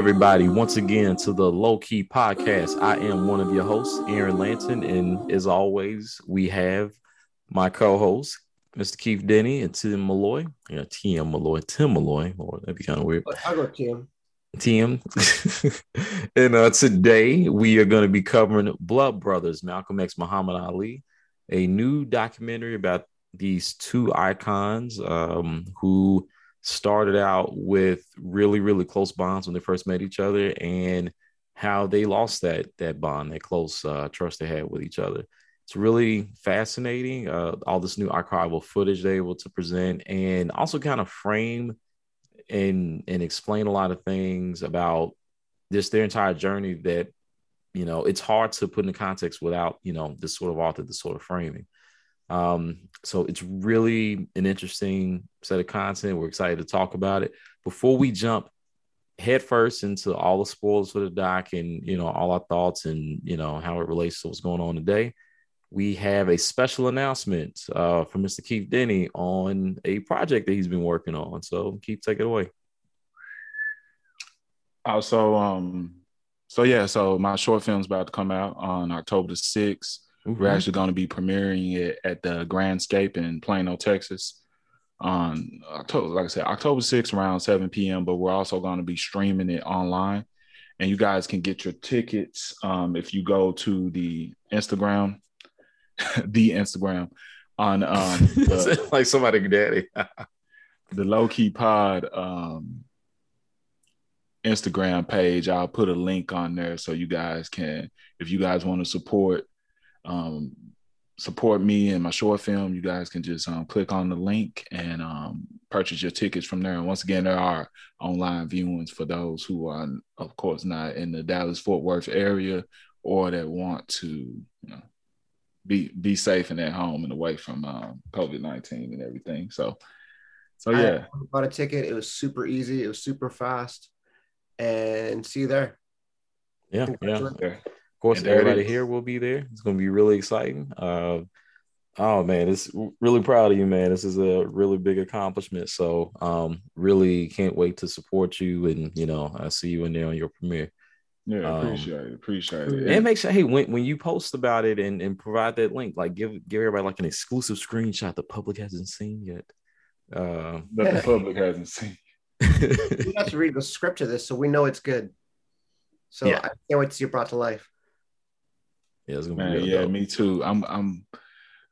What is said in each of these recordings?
Everybody, once again to the Low Key Podcast. I am one of your hosts, Aaron Lanton, and as always, we have my co host, Mr. Keith Denny and Tim Malloy. Yeah, TM Malloy, Tim Malloy. Lord, that'd be kind of weird. I'll go Tim. Tim. and uh, today we are going to be covering Blood Brothers, Malcolm X Muhammad Ali, a new documentary about these two icons um, who started out with really really close bonds when they first met each other and how they lost that that bond that close uh, trust they had with each other. It's really fascinating uh, all this new archival footage they're able to present and also kind of frame and and explain a lot of things about just their entire journey that you know it's hard to put in context without you know this sort of author this sort of framing um, so it's really an interesting set of content. We're excited to talk about it. Before we jump headfirst into all the spoilers for the doc and you know all our thoughts and you know how it relates to what's going on today, we have a special announcement uh, from Mr. Keith Denny on a project that he's been working on. So Keith, take it away. Also, um, so yeah, so my short film's about to come out on October the sixth. Mm-hmm. We're actually going to be premiering it at the Grandscape in Plano, Texas on October, like I said, October 6th around 7 p.m. But we're also going to be streaming it online. And you guys can get your tickets um, if you go to the Instagram, the Instagram on um, the, like somebody daddy. the low key pod um, Instagram page. I'll put a link on there so you guys can, if you guys want to support um, support me and my short film, you guys can just um, click on the link and um, purchase your tickets from there. And once again, there are online viewings for those who are, of course, not in the Dallas Fort Worth area or that want to you know, be be safe and at home and away from um, COVID nineteen and everything. So, so yeah, I bought a ticket. It was super easy. It was super fast, and see you there. Yeah, yeah. Of course, everybody here will be there. It's going to be really exciting. Uh, oh man, it's really proud of you, man. This is a really big accomplishment. So, um, really can't wait to support you, and you know, I see you in there on your premiere. Yeah, um, appreciate it. Appreciate it. And make sure, hey, when, when you post about it and, and provide that link, like give give everybody like an exclusive screenshot the public hasn't seen yet. Uh, that the public hasn't seen. we have to read the script of this, so we know it's good. So yeah. I can't wait to see it brought to life. Yeah, it's gonna Man, be yeah, dope. me too. I'm I'm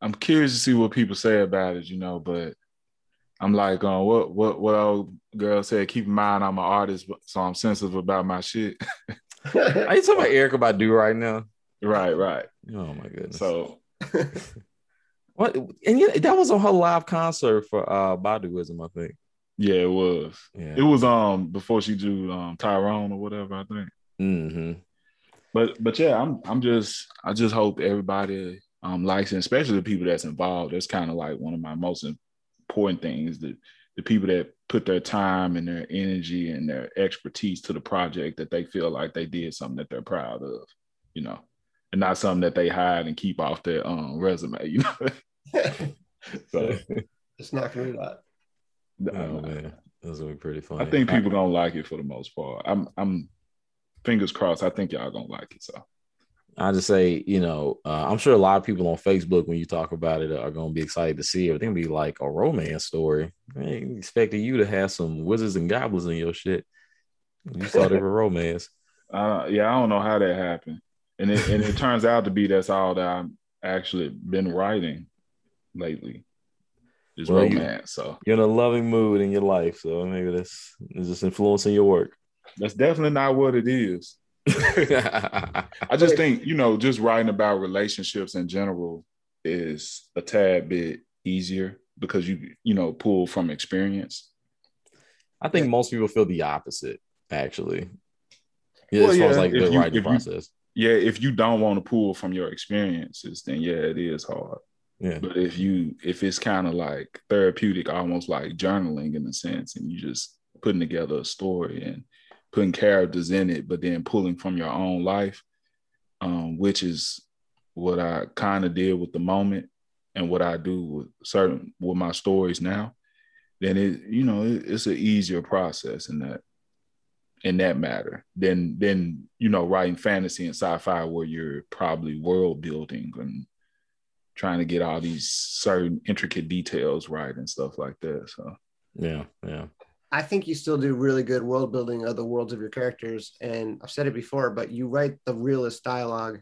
I'm curious to see what people say about it, you know, but I'm like, um, what what what old girl said, keep in mind I'm an artist, so I'm sensitive about my shit. Are you talking about Erykah Badu right now? Right, right. Oh my goodness. So what and yeah, that was on her live concert for uh Baduizm, I think. Yeah, it was. Yeah. It was um before she do um Tyrone or whatever, I think. Mm-hmm but but yeah, I'm I'm just I just hope everybody um likes it, especially the people that's involved. That's kind of like one of my most important things. The the people that put their time and their energy and their expertise to the project that they feel like they did something that they're proud of, you know, and not something that they hide and keep off their um resume, you know. so it's not gonna be that. Oh man, that's gonna be pretty funny. I think people gonna like it for the most part. I'm I'm fingers crossed. I think y'all gonna like it. So I just say, you know, uh, I'm sure a lot of people on Facebook when you talk about it are gonna be excited to see it. It's gonna be like a romance story. I expected you to have some wizards and goblins in your shit. You thought it was romance. Uh, yeah, I don't know how that happened, and it and it turns out to be that's all that I've actually been writing lately. Is well, romance. You, so you're in a loving mood in your life, so maybe that's is just influencing your work. That's definitely not what it is. I just think, you know, just writing about relationships in general is a tad bit easier because you, you know, pull from experience. I think most people feel the opposite, actually. Yeah, well, as far yeah, as like the you, writing process. You, yeah, if you don't want to pull from your experiences, then yeah, it is hard. Yeah. But if you if it's kind of like therapeutic, almost like journaling in a sense, and you just putting together a story and putting characters in it, but then pulling from your own life, um, which is what I kind of did with the moment and what I do with certain with my stories now, then it you know it, it's an easier process in that. in that matter than than you know writing fantasy and sci-fi where you're probably world building and trying to get all these certain intricate details right and stuff like that. So yeah, yeah. I think you still do really good world building of the worlds of your characters. And I've said it before, but you write the realest dialogue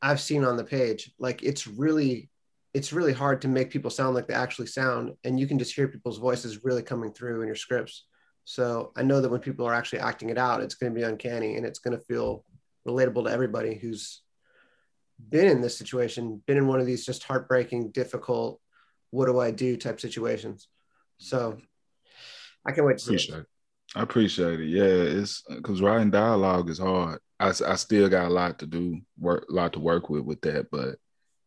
I've seen on the page. Like it's really, it's really hard to make people sound like they actually sound. And you can just hear people's voices really coming through in your scripts. So I know that when people are actually acting it out, it's going to be uncanny and it's going to feel relatable to everybody who's been in this situation, been in one of these just heartbreaking, difficult, what do I do type situations. So I can't wait to see appreciate it. it. I appreciate it. Yeah, it's because writing dialogue is hard. I, I still got a lot to do, work, a lot to work with with that. But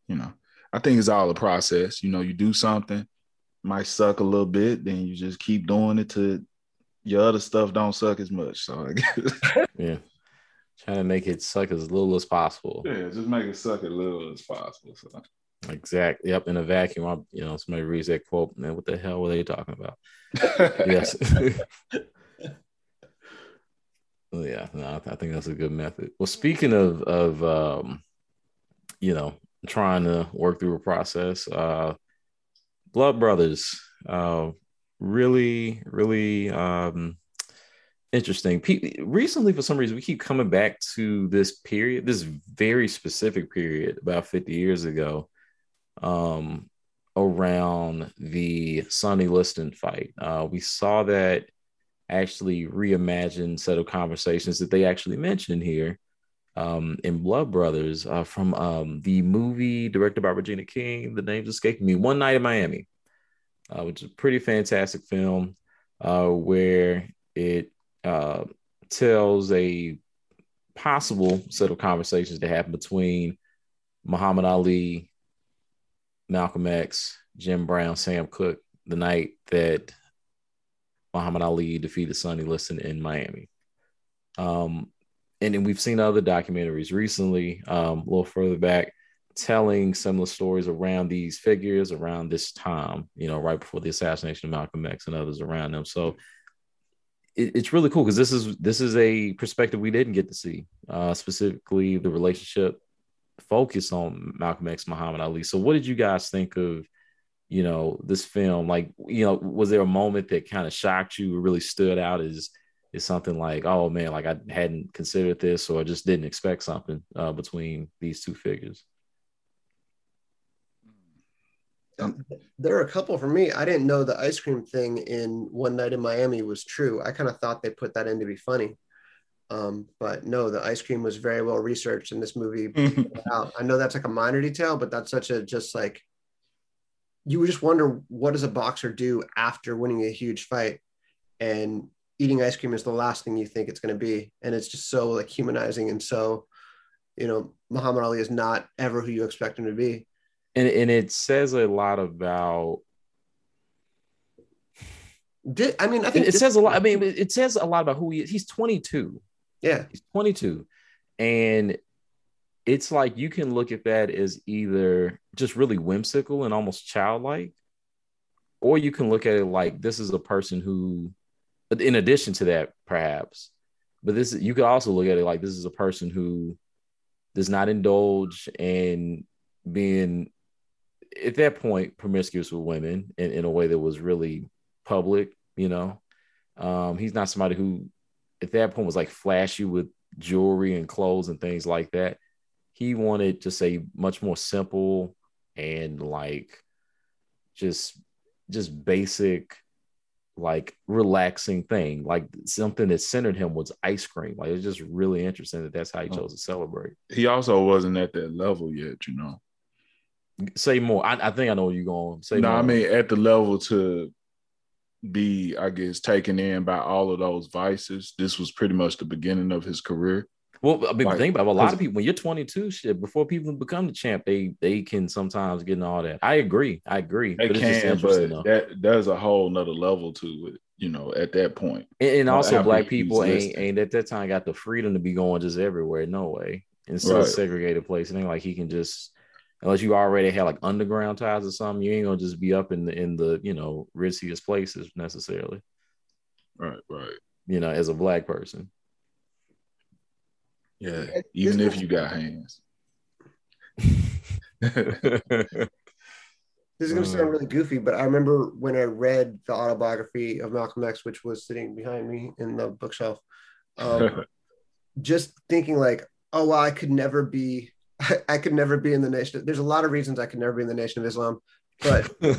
you know, I think it's all a process. You know, you do something, might suck a little bit, then you just keep doing it to your other stuff don't suck as much. So I guess. yeah, trying to make it suck as little as possible. Yeah, just make it suck as little as possible. So. Exactly. Yep. In a vacuum, I, you know, somebody reads that quote, man, what the hell were they talking about? yes. yeah. No, I think that's a good method. Well, speaking of of um, you know, trying to work through a process, uh, Blood Brothers, uh, really, really um interesting. recently, for some reason, we keep coming back to this period, this very specific period about 50 years ago um, around the Sonny Liston fight. Uh, we saw that actually reimagined set of conversations that they actually mentioned here um, in Blood Brothers uh, from um, the movie directed by Regina King. The name's escaping me. One Night in Miami, uh, which is a pretty fantastic film uh, where it uh, tells a possible set of conversations that happen between Muhammad Ali Malcolm X, Jim Brown, Sam Cooke the night that Muhammad Ali defeated Sonny Liston in Miami. Um, and then we've seen other documentaries recently, um, a little further back, telling similar stories around these figures around this time, you know, right before the assassination of Malcolm X and others around them. So it, it's really cool because this is this is a perspective we didn't get to see, uh, specifically the relationship focused on Malcolm X, Muhammad Ali. So, what did you guys think of, you know, this film? Like, you know, was there a moment that kind of shocked you or really stood out as is something like, oh man, like I hadn't considered this or I just didn't expect something uh, between these two figures? Um, there are a couple for me. I didn't know the ice cream thing in One Night in Miami was true. I kind of thought they put that in to be funny. Um, but no, the ice cream was very well researched in this movie. I know that's like a minor detail, but that's such a just like you would just wonder what does a boxer do after winning a huge fight, and eating ice cream is the last thing you think it's going to be, and it's just so like humanizing and so, you know, Muhammad Ali is not ever who you expect him to be, and and it says a lot about I mean, I think it, it says a lot. I mean, it says a lot about who he is. He's 22. Yeah. He's 22. And it's like you can look at that as either just really whimsical and almost childlike, or you can look at it like this is a person who, in addition to that, perhaps, but this you could also look at it like this is a person who does not indulge in being at that point promiscuous with women in, in a way that was really public, you know. Um, he's not somebody who at that point was like flashy with jewelry and clothes and things like that. He wanted to say much more simple and like just just basic like relaxing thing like something that centered him was ice cream like it's just really interesting that that's how he oh. chose to celebrate he also wasn't at that level yet you know say more i, I think i know where you're going to say no more. i mean at the level to be, I guess, taken in by all of those vices. This was pretty much the beginning of his career. Well, I mean, like, think about it, a lot of people when you're 22, shit, before people become the champ, they they can sometimes get in all that. I agree, I agree. They but can, but that there's a whole nother level to it, you know, at that point. And, and also, black people ain't ain't at that time got the freedom to be going just everywhere. No way, in so right. segregated place. It ain't like he can just unless you already had like underground ties or something, you ain't gonna just be up in the in the you know riskiest places necessarily. Right, right. you know, as a black person. Yeah, even if you got hands. This is going to sound really goofy, but I remember when I read the autobiography of Malcolm X, which was sitting behind me in the bookshelf, um, just thinking like, oh well, I could never be, I could never be in the nation. There's a lot of reasons I could never be in the Nation of Islam, but but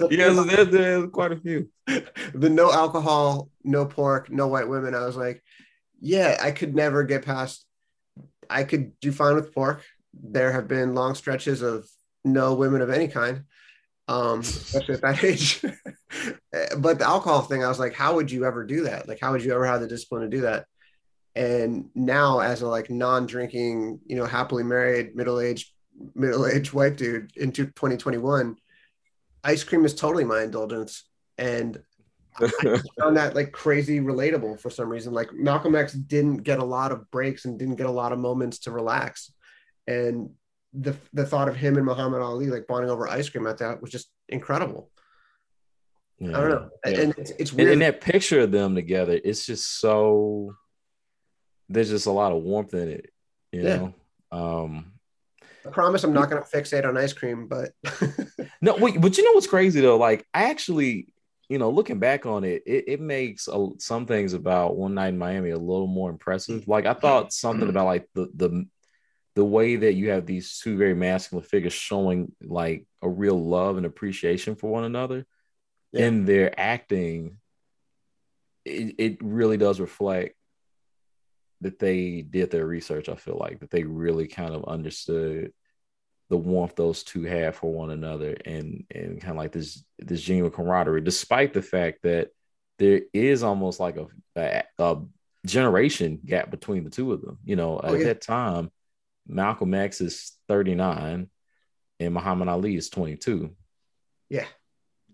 the, yes, there's, there's quite a few. the no alcohol, no pork, no white women. I was like, yeah, I could never get past. I could do fine with pork. There have been long stretches of no women of any kind, um, especially at that age. but the alcohol thing, I was like, how would you ever do that? Like, how would you ever have the discipline to do that? And now, as a like non-drinking, you know, happily married, middle-aged, middle-aged white dude into 2021, ice cream is totally my indulgence, and I found that like crazy relatable for some reason. Like Malcolm X didn't get a lot of breaks and didn't get a lot of moments to relax, and the the thought of him and Muhammad Ali like bonding over ice cream at that was just incredible. Yeah. I don't know, Yeah. and it's, it's And, weird. and that picture of them together, it's just so there's just a lot of warmth in it, you Yeah. know. Um I promise I'm not going to fixate on ice cream, but no, wait, but you know what's crazy though? Like I actually, you know, looking back on it, it, it makes a, some things about one night in Miami a little more impressive. Like I thought something about like the the the way that you have these two very masculine figures showing like a real love and appreciation for one another Yeah. in their acting, it, it really does reflect that they did their research. I feel like that they really kind of understood the warmth those two have for one another and and kind of like this this genuine camaraderie, despite the fact that there is almost like a, a, a generation gap between the two of them. You know, Oh, at yeah. that time, Malcolm X is 39 and Muhammad Ali is 22. yeah,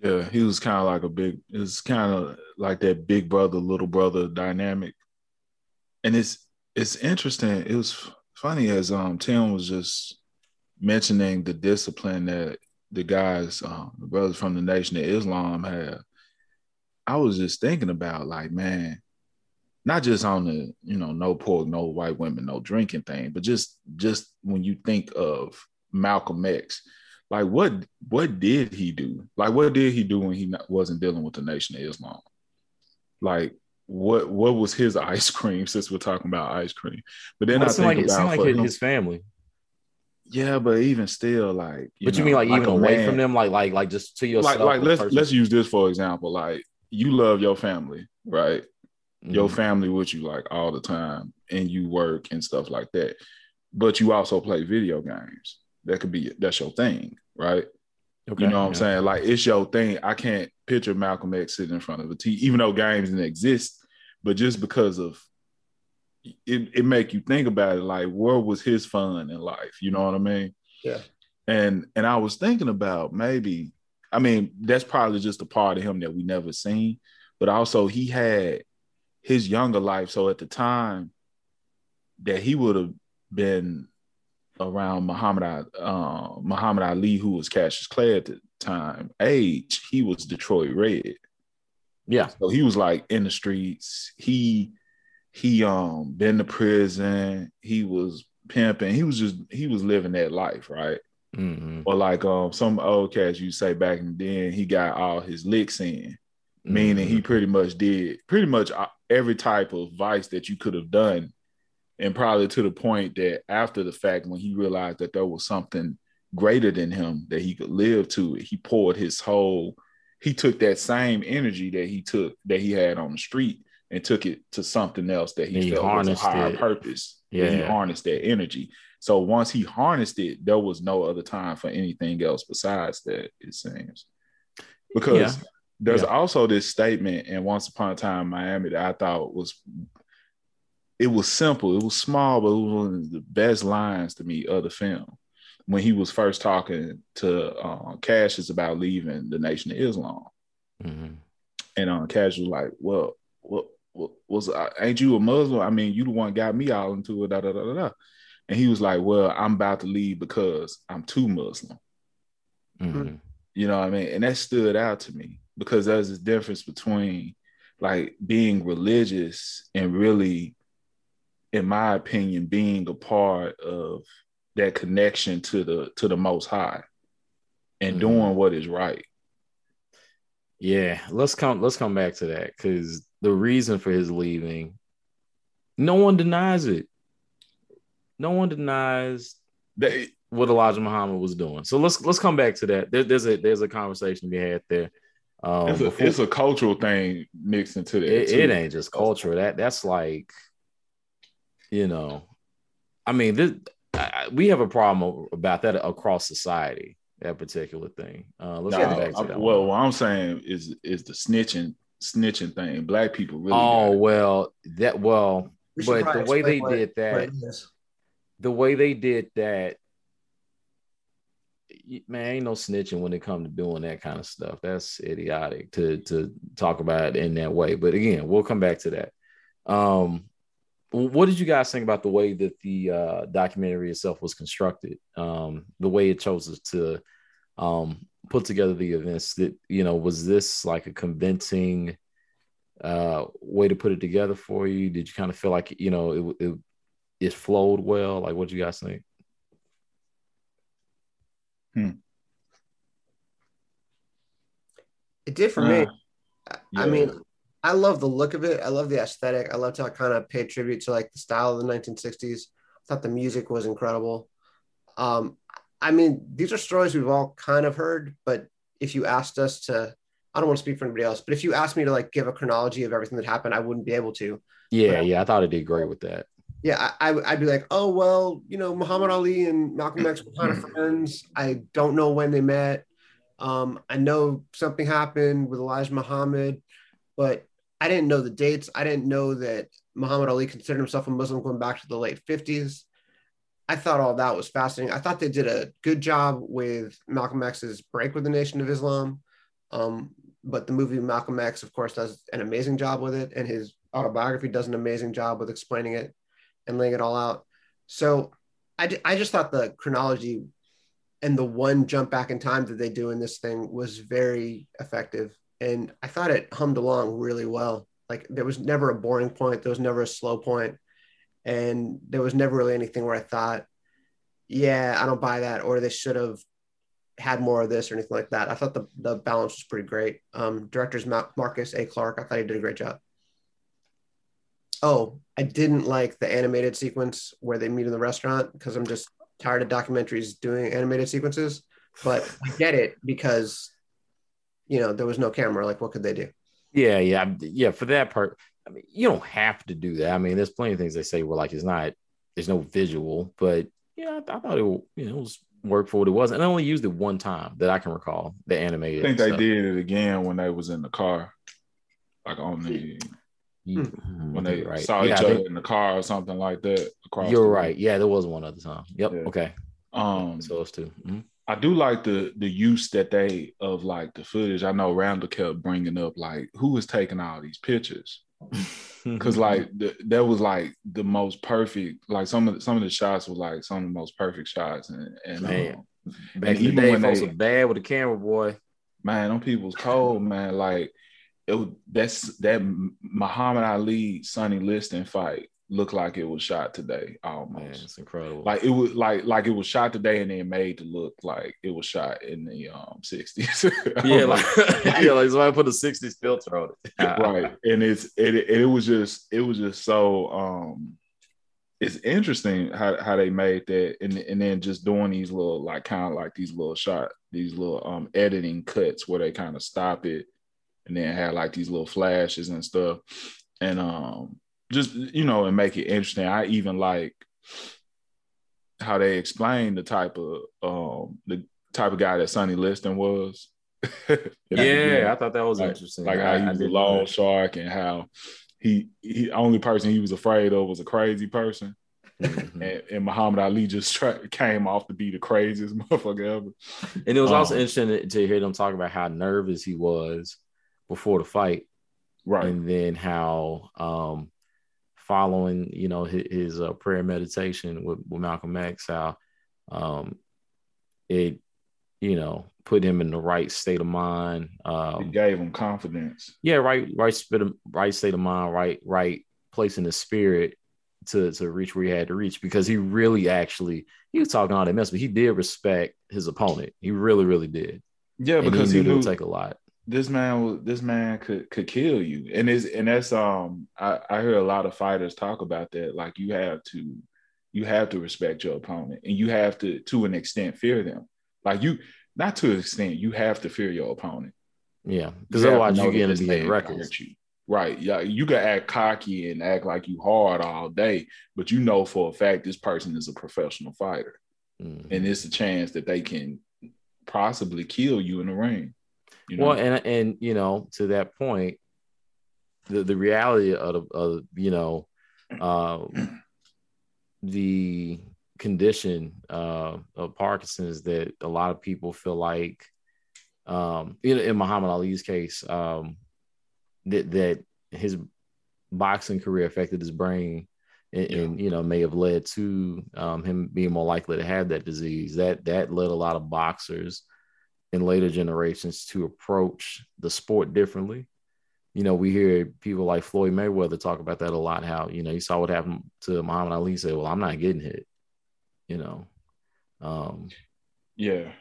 Yeah, he was kind of like a big. It was kind of like that big brother, little brother dynamic, and it's it's interesting. It was funny as um Tim was just mentioning the discipline that the guys, um, the brothers from the Nation of Islam have. I was just thinking about like, man, not just on the you know no pork, no white women, no drinking thing, but just just when you think of Malcolm X, like what what did he do? Like what did he do when he wasn't dealing with the Nation of Islam? Like what what was his ice cream? Since we're talking about ice cream, but then It I think like, it seemed about like his, his family. yeah, but even still, like but you mean like, even away man- from them, like like like just to yourself? like like let's person? let's use this for example. Like you love your family, right? your Mhm. family with you like all the time and you work and stuff like that but you also play video games that could be that's your thing right Okay, you know what i'm saying? Like it's your thing. I can't picture malcolm x sitting in front of a tv even though games didn't exist but just because of it, it make you think about it like where was his fun in life? You know what i mean? Yeah. and and i was thinking about maybe i mean that's probably just a part of him that we never seen but also he had his younger life. So at the time that he would have been around Muhammad uh, Muhammad Ali, who was Cassius Clay at the time, age, he was Detroit Red. yeah, So he was like in the streets. He he um been to prison. He was pimping. He was just he was living that life, right? Mhm. Or like um some old cats you say back in then, he got all his licks in meaning he Mhm. pretty much did pretty much uh, every type of vice that you could have done and probably to the point that after the fact when he realized that there was something greater than him that he could live to he poured his whole he took that same energy that he took that he had on the street and took it to something else that he, he felt was a higher it. purpose yeah he harnessed that energy so once he harnessed it there was no other time for anything else besides that it seems because Yeah. there's Yeah. also this statement in Once Upon a Time Miami that I thought was it was simple, it was small, but it was one of the best lines to me of the film when he was first talking to uh, Cassius about leaving the Nation of Islam, Mhm. and uh, Cassius was like, "Well, what, what was ain't you a Muslim? I mean, you the one got me all into it." Da da da da. da. And he was like, "Well, I'm about to leave because I'm too Muslim." Mhm. You know what I mean? And that stood out to me because there's this difference between like being religious and really, in my opinion, being a part of that connection to the to the most high and Mm-hmm. doing what is right. Yeah, let's come let's come back to that because the reason for his leaving, no one denies it. No one denies They, what Elijah Muhammad was doing. So let's let's come back to that. There, there's a there's a conversation we had there. Um, it's, a, before- it's a cultural thing mixed into that. it, it ain't just culture. That that's like, you know, I mean, this I, I- we have a problem about that across society. That particular thing. Uh, let's No, get back to I'm- that. well, one. what I'm saying is is the snitching snitching thing. Black people really. oh well, that well, We but the way they what- did that, the way they did that, man, ain't no snitching when it comes to doing that kind of stuff. That's idiotic to to talk about it in that way. But again, we'll come back to that. Um, what did you guys think about the way that the uh, documentary itself was constructed? Um, the way it chose to um, put together the events. That you know, was this like a convincing uh, way to put it together for you? Did you kind of feel like you know it it, it flowed well? Like, what do you guys think? It did for me. Uh, I mean, I love the look of it. I love the aesthetic. I loved how it kind of paid tribute to like the style of the 1960s. I thought the music was incredible. Um, I mean, these are stories we've all kind of heard, but if you asked us to, I don't want to speak for anybody else, but if you asked me to like give a chronology of everything that happened, I wouldn't be able to. Yeah, yeah, I thought it did great with that. Yeah, I, I, I'd be like, oh, well, you know, Muhammad Ali and Malcolm X were kind of friends. I don't know when they met. Um, I know something happened with Elijah Muhammad, but I didn't know the dates. I didn't know that Muhammad Ali considered himself a Muslim going back to the late 50s. I thought all that was fascinating. I thought they did a good job with Malcolm X's break with the Nation of Islam. Um, but the movie Malcolm X, of course, does an amazing job with it, and his autobiography does an amazing job with explaining it and laying it all out. So I, ju- I just thought the chronology and the one jump back in time that they do in this thing was very effective. And I thought it hummed along really well. Like there was never a boring point, there was never a slow point, and there was never really anything where I thought, yeah, I don't buy that, or they should have had more of this or anything like that. I thought the, the balance was pretty great. Um, director's Ma- Marcus A. Clarke, I thought he did a great job. Oh, I didn't like the animated sequence where they meet in the restaurant because I'm just tired of documentaries doing animated sequences. But I get it because, you know, there was no camera. Like, what could they do? Yeah, yeah, yeah. For that part, I mean, you don't have to do that. I mean, there's plenty of things they say where like it's not, there's no visual, but yeah, I, I thought it, you know, it was work for what it was, and I only used it one time that I can recall. The I animated. think they did it again when they was in the car, like on the You- Hmm. when they right. saw Yeah, each other think- in the car or something like that. Across You're the- right. Yeah, there was one other time. Yep. Yeah. Okay. Um, So those 2 Mhm. I do like the the use that they of like the footage. I know Randall kept bringing up like who was taking all these pictures because like the, that was like the most perfect. Like some of the, some of the shots were like some of the most perfect shots, and and Man. um, back and in the day, folks they- were bad with the camera, boy. man, them people's cold, man. Like it was, that's that Muhammad Ali Sonny Liston fight looked like it was shot today Man, almost. it's incredible. Like it was like like it was shot today and then made to look like it was shot in the um 60s. yeah, like yeah, like somebody put a '60s filter on it. right. And it's it, it it was just it was just so um it's interesting how, how they made that and, and then just doing these little like kind of like these little shot these little um editing cuts where they kind of stop it and then had like these little flashes and stuff and um just you know and make it interesting i even like how they explain the type of um the type of guy that sonny liston was yeah, I thought that was like, interesting. like how he was a loan that. shark and how he he only person he was afraid of was a crazy person Mhm. and, and Muhammad Ali just tra- came off to be the craziest motherfucker ever. And it was also Um, interesting to, to hear them talk about how nervous he was before the fight, Right. and then how um, following, you know, his, his uh, prayer meditation with, with Malcolm X, how um, it, you know, put him in the right state of mind. It Um, gave him confidence. yeah, right, right, state of, right state of mind, right, right place in the spirit to to reach where he had to reach because he really actually he was talking all that mess, but he did respect his opponent. He really, really did. Yeah, And because he he knew it would take a lot. This man this man could could kill you and is and that's um I, I hear a lot of fighters talk about that like you have to you have to respect your opponent and you have to to an extent fear them like you not to an extent you have to fear your opponent Yeah, because You have to otherwise you that get this into man reckless. you. right yeah you can act cocky and act like you hard all day but you know for a fact this person is a professional fighter Mhm. and it's a chance that they can possibly kill you in the ring you know Well, and and you know, to that point, the the reality of, of you know, uh, the condition uh, of Parkinson's that a lot of people feel like, um, in, in Muhammad Ali's case, um, that that his boxing career affected his brain. And, Yeah. and you know may have led to um, him being more likely to have that disease. That that led a lot of boxers in later generations to approach the sport differently. You know, we hear people like Floyd Mayweather talk about that a lot. How you know you saw what happened to Muhammad Ali. He Said, "Well, I'm not getting hit." You know, um, yeah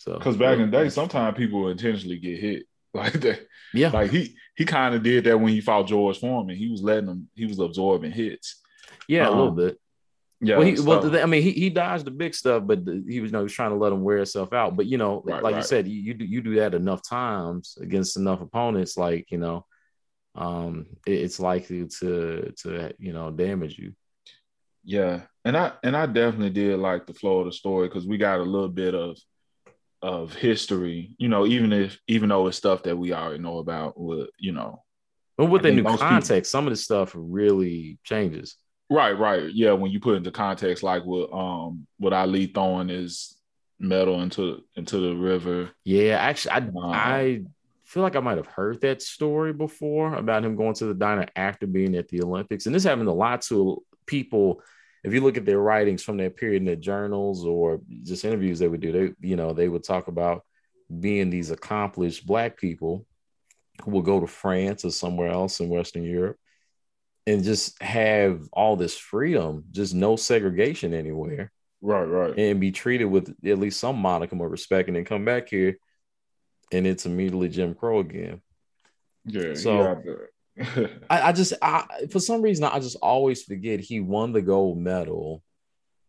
so Because back in the day, sometimes people would intentionally get hit like that. yeah, Like he he kind of did that when he fought George Foreman. He was letting him, he was absorbing hits. yeah, a little um, bit. Yeah. well, he, well, so- the- I mean, he, he dodged the big stuff, but the, he was, you know, he was trying to let him wear himself out. But you know, Right, like you said, you, you do you do that enough times against enough opponents, like you know, um, it- it's likely to to you know damage you. yeah, and I and I definitely did like the flow of the story because we got a little bit of of history. You know, even if even though it's stuff that we already know about, with you know, But with the new most people- context, some of the stuff really changes. Right, right, yeah. When you put into context, like what um, what Ali throwing his medal into into the river. Yeah, actually, I Wow. I feel like I might have heard that story before about him going to the diner after being at the Olympics, and this happened a lot to people. If you look at their writings from that period in their journals or just interviews they would do, they you know they would talk about being these accomplished black people who will go to France or somewhere else in Western Europe and just have all this freedom, just no segregation anywhere Right, right. and be treated with at least some modicum of respect and then come back here and it's immediately Jim Crow again. Yeah. So- I, I just I for some reason I just always forget he won the gold medal.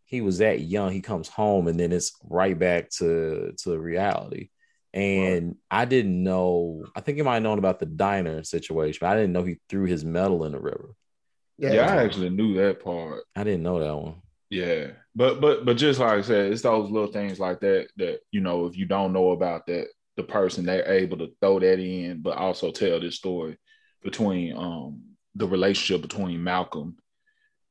He was that young. He comes home and then it's right back to to reality. And I didn't know. I think he might have known about the diner situation, but I didn't know he threw his medal in the river. Yeah, yeah, I actually knew that part. I didn't know that one. Yeah, but but but just like I said, it's those little things like that that you know if you don't know about that the person they're able to throw that in, but also tell this story between um the relationship between Malcolm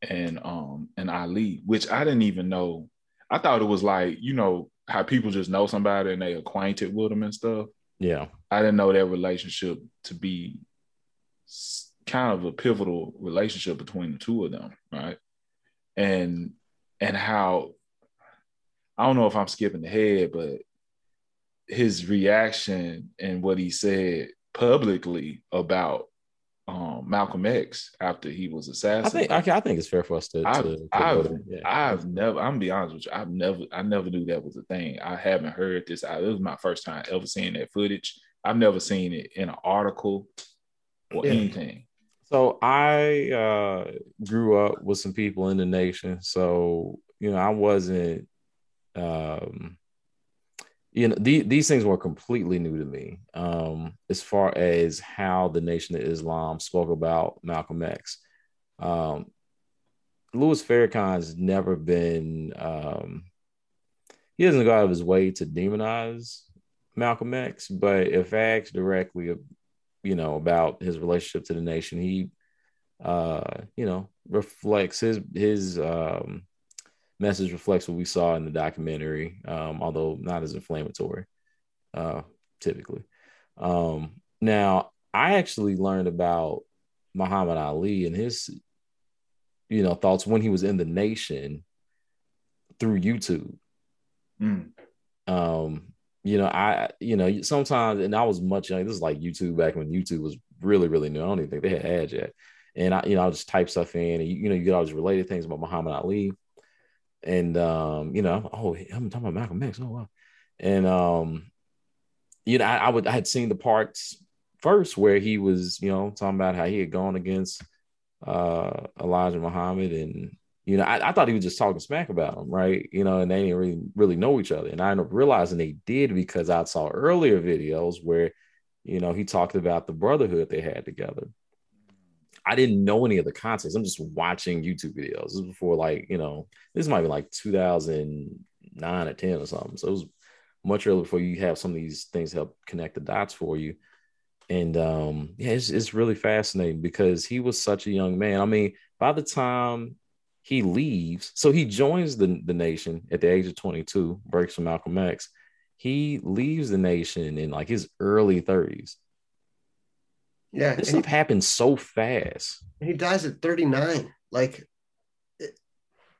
and um and Ali, which I didn't even know. I thought it was like you know how people just know somebody and they acquainted with them and stuff. Yeah. I didn't know that relationship to be s- kind of a pivotal relationship between the two of them, right? And and how I don't know if I'm skipping ahead, but his reaction and what he said publicly about um, Malcolm X after he was assassinated. I think I, I think it's fair for us to, I've, to, to I've. Yeah. I've never, I'm gonna be honest with you, I've never, I never knew that was a thing. I haven't heard this. I, it was my first time ever seeing that footage. I've never seen it in an article or Yeah. anything. So I uh, grew up with some people in the nation. So, you know, I wasn't, um, you know, the, these things were completely new to me um, as far as how the Nation of Islam spoke about Malcolm X. Um, Louis Farrakhan's never been, um, he doesn't go out of his way to demonize Malcolm X, but if asked directly you know about his relationship to the nation. He uh you know reflects his his um message reflects what we saw in the documentary um although not as inflammatory uh typically. Um now i actually learned about muhammad ali and his you know thoughts when he was in the nation through youtube. Mm. um you know, I, you know, sometimes, and I was much younger. This is like YouTube back when YouTube was really, really new. I don't even think they had ads yet. And I, you know, I'll just type stuff in, and you, you know, you get all these related things about Muhammad Ali, and um, you know, oh, I'm talking about Malcolm X. Oh wow, and um, you know, I, I would I had seen the parts first where he was, you know, talking about how he had gone against uh Elijah Muhammad and you know, I, I, thought he was just talking smack about him, right? You know, and they didn't really really know each other. And I ended up realizing they did because I saw earlier videos where, you know, he talked about the brotherhood they had together. I didn't know any of the context. I'm just watching YouTube videos. This is before like, you know, this might be like 2009 or 10 or something. So it was much earlier before you have some of these things help connect the dots for you. And um, yeah, it's, it's really fascinating because he was such a young man. I mean, by the time he leaves. So he joins the, the nation at the age of 22, breaks from Malcolm X. He leaves the nation in like his early 30s. Yeah. This stuff he, happens so fast. He dies at 39. Like it,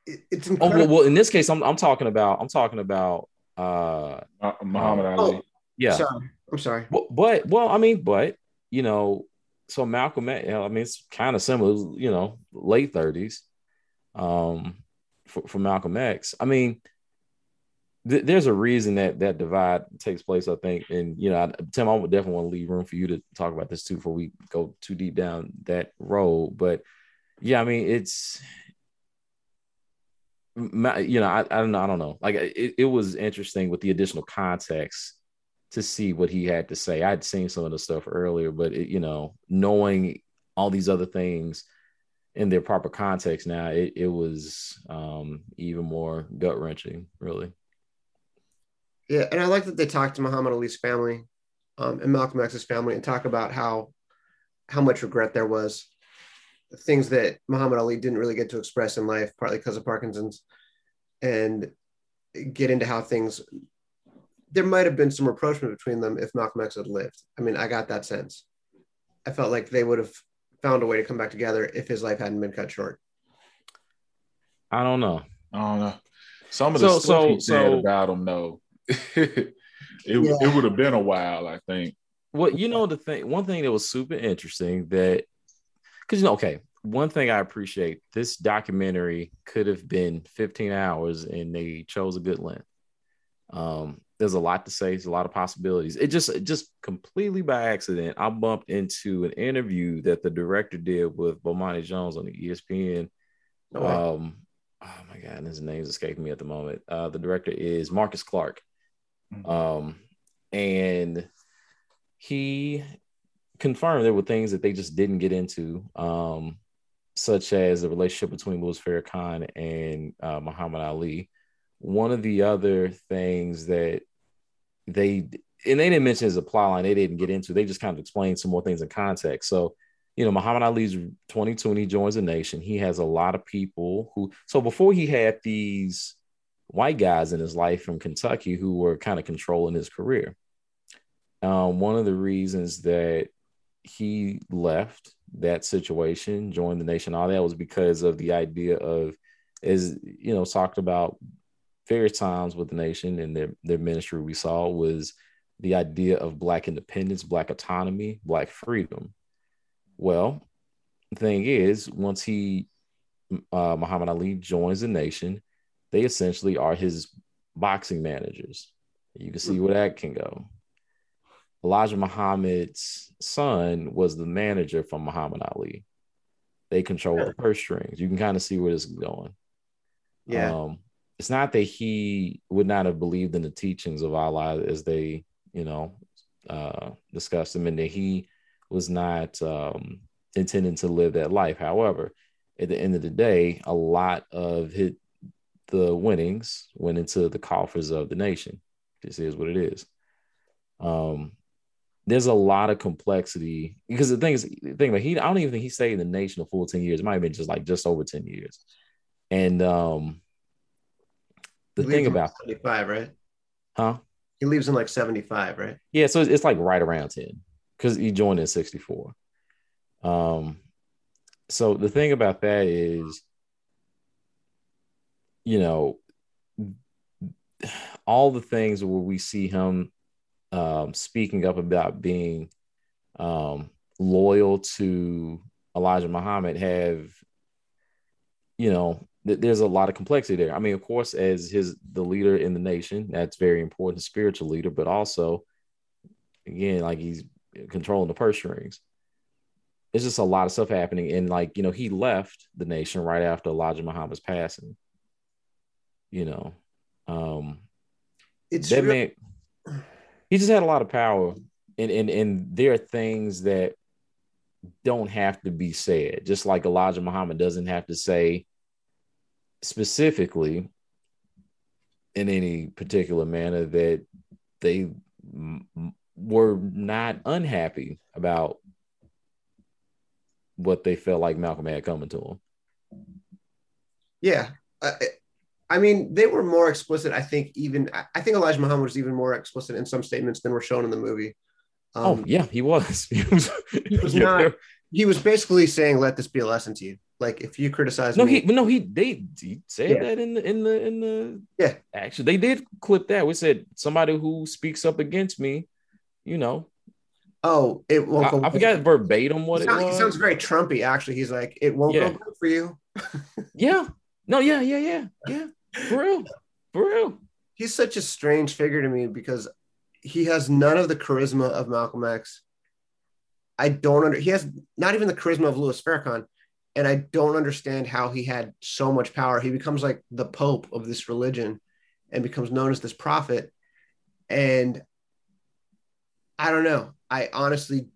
it, it's incredible. Oh, well, well, in this case, I'm, I'm talking about, I'm talking about uh, uh Muhammad uh, Ali. Oh, yeah. Sorry. I'm sorry. Well, but, well, I mean, but, you know, so Malcolm, I mean, it's kind of similar, you know, late 30s um, for, for Malcolm X. I mean, th- there's a reason that that divide takes place. I think, and you know, I, Tim, I would definitely want to leave room for you to talk about this too before we go too deep down that road. But yeah, I mean, it's you know, I, I don't know, I don't know. Like it, it was interesting with the additional context to see what he had to say. I'd seen some of the stuff earlier, but it, you know, knowing all these other things in their proper context now, it, it was um, even more gut wrenching, really. Yeah, and I like that they talked to Muhammad Ali's family um, and Malcolm X's family and talk about how how much regret there was, things that Muhammad Ali didn't really get to express in life, partly because of Parkinson's, and get into how things. There might have been some rapprochement between them if Malcolm X had lived. I mean, I got that sense. I felt like they would have found a way to come back together if his life hadn't been cut short? I don't know. I don't know. Some of the so, stuff so, he said so, about him, though, it yeah. it would have been a while, I think. Well, you know the thing. One thing that was super interesting that, because you know, okay, one thing I appreciate this documentary could have been 15 hours, and they chose a good length. Um, there's a lot to say. There's a lot of possibilities. It just, it just completely by accident, I bumped into an interview that the director did with Bomani Jones on the ESPN. Oh, um, oh my God, his name's escaping me at the moment. Uh, the director is Marcus Clarke, Mm-hmm. Um, and he confirmed there were things that they just didn't get into, um, such as the relationship between Louis Farrakhan and uh, Muhammad Ali. One of the other things that they and they didn't mention as a plot line. They didn't get into. They just kind of explained some more things in context. So, you know, Muhammad Ali's 22 and he joins the nation. He has a lot of people who. So before he had these white guys in his life from Kentucky who were kind of controlling his career. Um, one of the reasons that he left that situation, joined the nation, all that was because of the idea of, as you know, talked about various times with the nation and their, their ministry we saw was the idea of black independence, black autonomy, black freedom. Well, the thing is, once he uh, Muhammad Ali joins the nation, they essentially are his boxing managers. You can see where that can go. Elijah Muhammad's son was the manager for Muhammad Ali. They control the purse strings. You can kind of see where this is going. Yeah. Um, it's not that he would not have believed in the teachings of Allah as they, you know, uh, discussed them, and that he was not um, intending to live that life. However, at the end of the day, a lot of his, the winnings went into the coffers of the nation. This is what it is. Um, there's a lot of complexity because the thing is, the thing about he, I don't even think he stayed in the nation a full 10 years. It might have been just like just over 10 years. And um, the thing about 75, right? Huh? He leaves in like 75, right? Yeah, so it's, like right around 10 because he joined in 64. Um, so the thing about that is, you know, all the things where we see him um, speaking up about being um, loyal to Elijah Muhammad have, you know, th- there's a lot of complexity there. I mean, of course, as his the leader in the nation, that's very important, spiritual leader, but also, again, like he's controlling the purse strings. It's just a lot of stuff happening, and like you know, he left the nation right after Elijah Muhammad's passing. You know, um, It's that real- man he just had a lot of power and and and there are things that don't have to be said just like elijah muhammad doesn't have to say specifically in any particular manner that they m- were not unhappy about what they felt like malcolm had coming to them Yeah. Uh, I mean, they were more explicit, I think, even, I- I think Elijah Muhammad was even more explicit in some statements than were shown in the movie. Um, oh yeah he was he was, He was not- He was basically saying, let this be a lesson to you. Like, if you criticize No, me, he no he they he said Yeah. that in the in the in the Yeah. Actually, they did clip that. We said somebody who speaks up against me, you know. oh, it won't I, go I forgot verbatim what it sounds, was. sounds very Trumpy, actually. He's like, it won't Yeah. go good for you. yeah. No, yeah, yeah, yeah, yeah. For real. For real. He's such a strange figure to me because he has none of the charisma of Malcolm X. I don't under he has not even the charisma of Louis Farrakhan, and I don't understand how he had so much power. He becomes like the pope of this religion and becomes known as this prophet. And I don't know. I honestly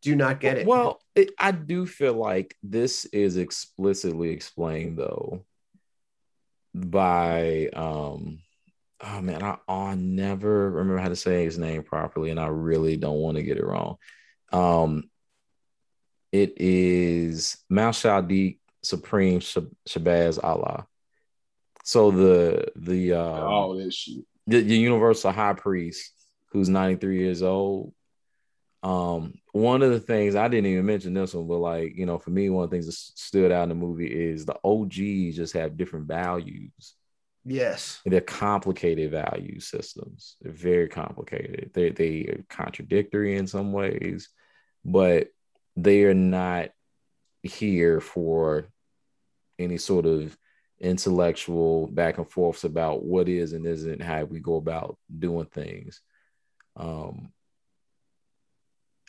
do not get it. Well, it, I do feel like this is explicitly explained though by um oh man, I, I never remember how to say his name properly, and I really don't want to get it wrong. Um it is Malshadi Supreme Shabazz Allah. So the the um, all this shit. the, the universal high priest who's 93 years old um one of the things i didn't even mention this one but like you know for me one of the things that stood out in the movie is the og's just have different values yes. they're complicated value systems they're very complicated they they are contradictory in some ways but they are not here for any sort of intellectual back and forths about what is and isn't how we go about doing things. Um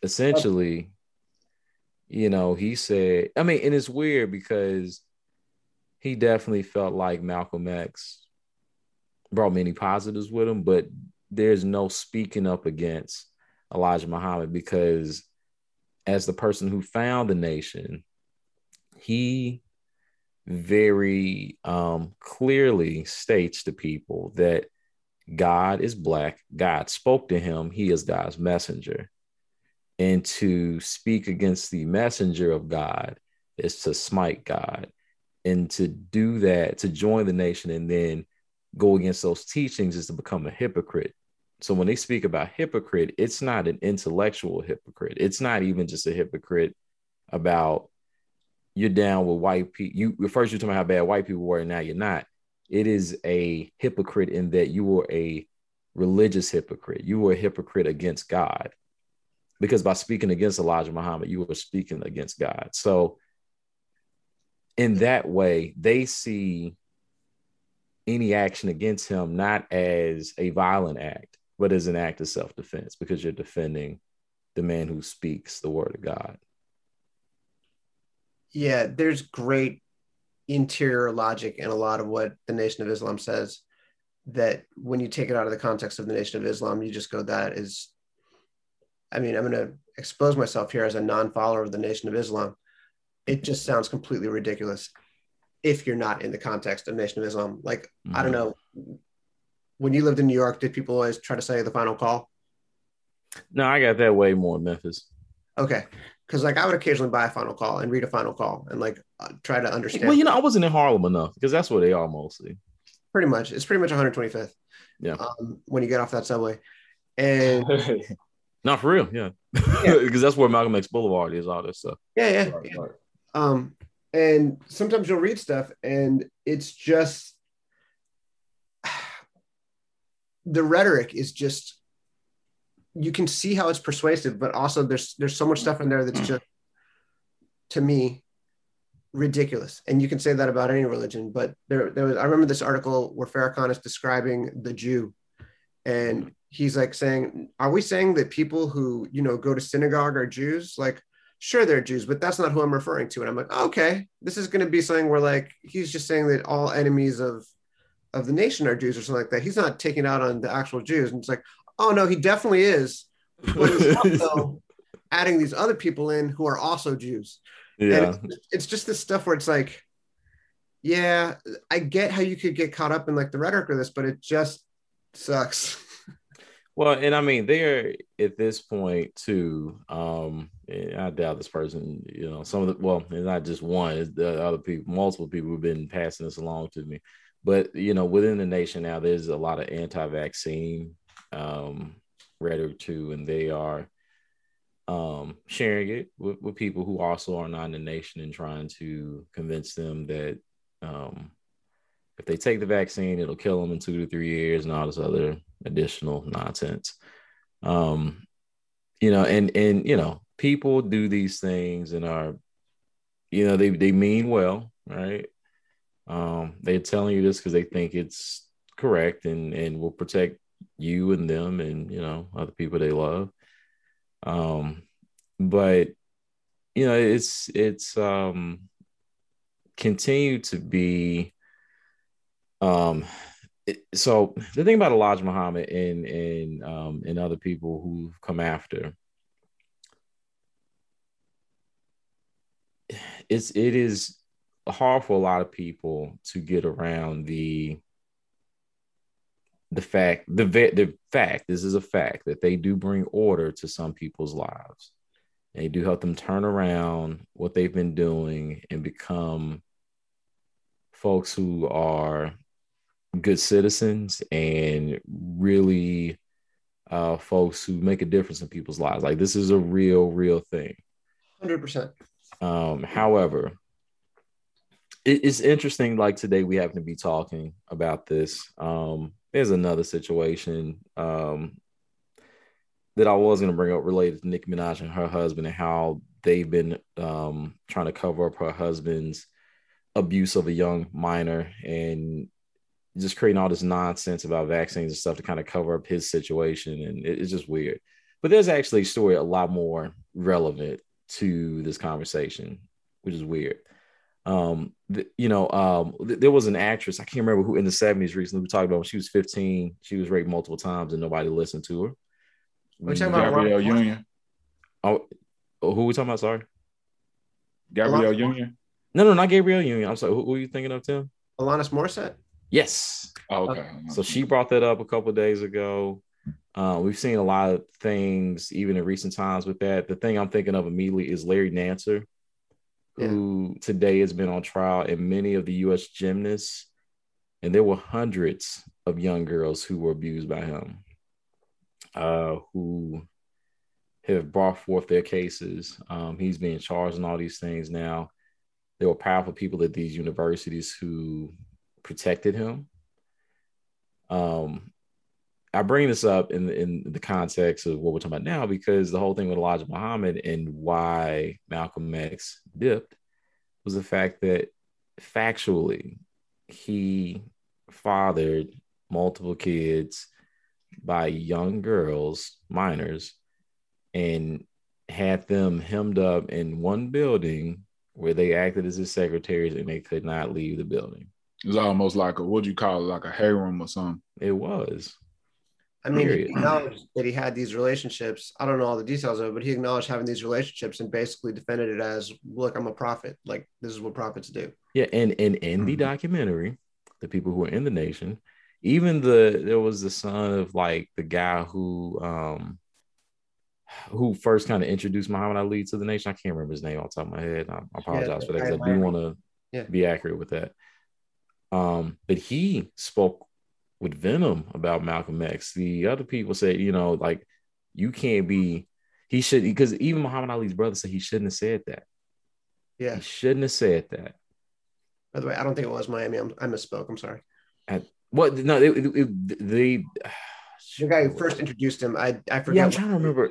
essentially you know he said i mean and it's weird because he definitely felt like malcolm x brought many positives with him but there's no speaking up against elijah muhammad because as the person who found the nation he very um, clearly states to people that God is black. God spoke to him. He is God's messenger. And to speak against the messenger of God is to smite God. And to do that, to join the nation and then go against those teachings is to become a hypocrite. So when they speak about hypocrite, it's not an intellectual hypocrite. It's not even just a hypocrite about you're down with white people. You first you're talking about how bad white people were, and now you're not. It is a hypocrite in that you were a religious hypocrite. You were a hypocrite against God. Because by speaking against Elijah Muhammad, you were speaking against God. So in that way, they see any action against him not as a violent act, but as an act of self-defense, because you're defending the man who speaks the word of God. Yeah, there's great interior logic in a lot of what the Nation of Islam says. That when you take it out of the context of the Nation of Islam, you just go, that is, I mean, I'm going to expose myself here as a non follower of the Nation of Islam. It just sounds completely ridiculous if you're not in the context of Nation of Islam. Like, I don't mm-hmm. know. When you lived in New York, did people always try to say the final call? No, I got that way more in Memphis. Okay. Because, like, I would occasionally buy a final call and read a final call and, like, uh, try to understand. Well, you know, I wasn't in Harlem enough because that's where they are mostly. pretty much it's pretty much 125th Yeah. um, when you get off that subway and Not for real, yeah. Yeah. Because that's where Malcolm X Boulevard is, all this stuff. yeah yeah, Right, yeah. right. um and sometimes you'll read stuff and it's just the rhetoric is just you can see how it's persuasive, but also there's there's so much stuff in there that's mm. just to me ridiculous. And you can say that about any religion, but there there was I remember this article where Farrakhan is describing the Jew and mm. he's like saying, Are we saying that people who, you know, go to synagogue are Jews? Like, sure they're Jews, but that's not who I'm referring to. And I'm like, okay, this is gonna be something where like he's just saying that all enemies of of the nation are Jews or something like that. He's not taking out on the actual Jews. And it's like, oh no, he definitely is. But he's also adding these other people in who are also Jews. Yeah. And it's, just this stuff where it's like, yeah, I get how you could get caught up in like the rhetoric of this, but it just sucks. Well, and I mean, they're at this point too. Um, I doubt this person, you know, some of the well, it's not just one, it's the other people, multiple people have been passing this along to me. But you know, within the nation now, there's a lot of anti-vaccine um, rhetoric too, and they are um, sharing it with, with, people who also are not in the nation and trying to convince them that um, if they take the vaccine, it'll kill them in two to three years and all this other additional nonsense. Um, you know, and and you know, people do these things and are, you know, they they mean well, right? Um, they're telling you this because they think it's correct and and will protect you and them and you know other people they love. Um, but you know, it's it's um continue to be um so the thing about Elijah Muhammad and and um and other people who've come after it's it is hard for a lot of people to get around the the fact the the fact this is a fact that they do bring order to some people's lives they do help them turn around what they've been doing and become folks who are good citizens and really uh, folks who make a difference in people's lives. Like this is a real, real thing. Hundred percent. Um, however, it, it's interesting. Like today, we happen to be talking about this. Um, there's another situation um, that I was going to bring up related to Nicki Minaj and her husband and how they've been um, trying to cover up her husband's abuse of a young minor and just creating all this nonsense about vaccines and stuff to kind of cover up his situation. And it, it's just weird. But there's actually a story a lot more relevant to this conversation, which is weird. Um, th- you know, um, th- there was an actress, I can't remember who in the 70s recently we talked about when she was 15, she was raped multiple times and nobody listened to her. We're talking about Gabrielle Union. Oh, who are we talking about? Sorry. Gabrielle Union. No, no, not Gabrielle Union. I'm sorry. Who, who are you thinking of, Tim? Alanis Morissette. Yes. Oh, okay. So she brought that up a couple days ago. Uh, we've seen a lot of things even in recent times with that. The thing I'm thinking of immediately is Larry Nassar, Yeah. who today has been on trial, and many of the U.S. gymnasts, and there were hundreds of young girls who were abused by him, uh, who have brought forth their cases. Um, he's being charged in all these things now. There were powerful people at these universities who protected him. Um, I bring this up in in the context of what we're talking about now because the whole thing with Elijah Muhammad and why Malcolm X dipped was the fact that factually he fathered multiple kids by young girls, minors, and had them hemmed up in one building where they acted as his secretaries and they could not leave the building. It's almost like a what do you call it, like a harem or something. It was. I mean, he acknowledged that he had these relationships. I don't know all the details of it, but he acknowledged having these relationships and basically defended it as, "Look, I'm a prophet. Like this is what prophets do." Yeah, and and in the Mhm. documentary, the people who were in the nation, even the there was the son of like the guy who um who first kind of introduced Muhammad Ali to the nation. I can't remember his name off the top of my head. I, I apologize the for that because I do want to Yeah. be accurate with that. Um, but he spoke with venom about Malcolm X. The other people said, you know, like you can't be. He should because even Muhammad Ali's brother said he shouldn't have said that. Yeah. He shouldn't have said that. By the way, I don't think it was Miami. I'm, I misspoke. I'm sorry. What? No, it, it, it- they. the guy who first introduced him. I I forget. Yeah, I'm trying to remember.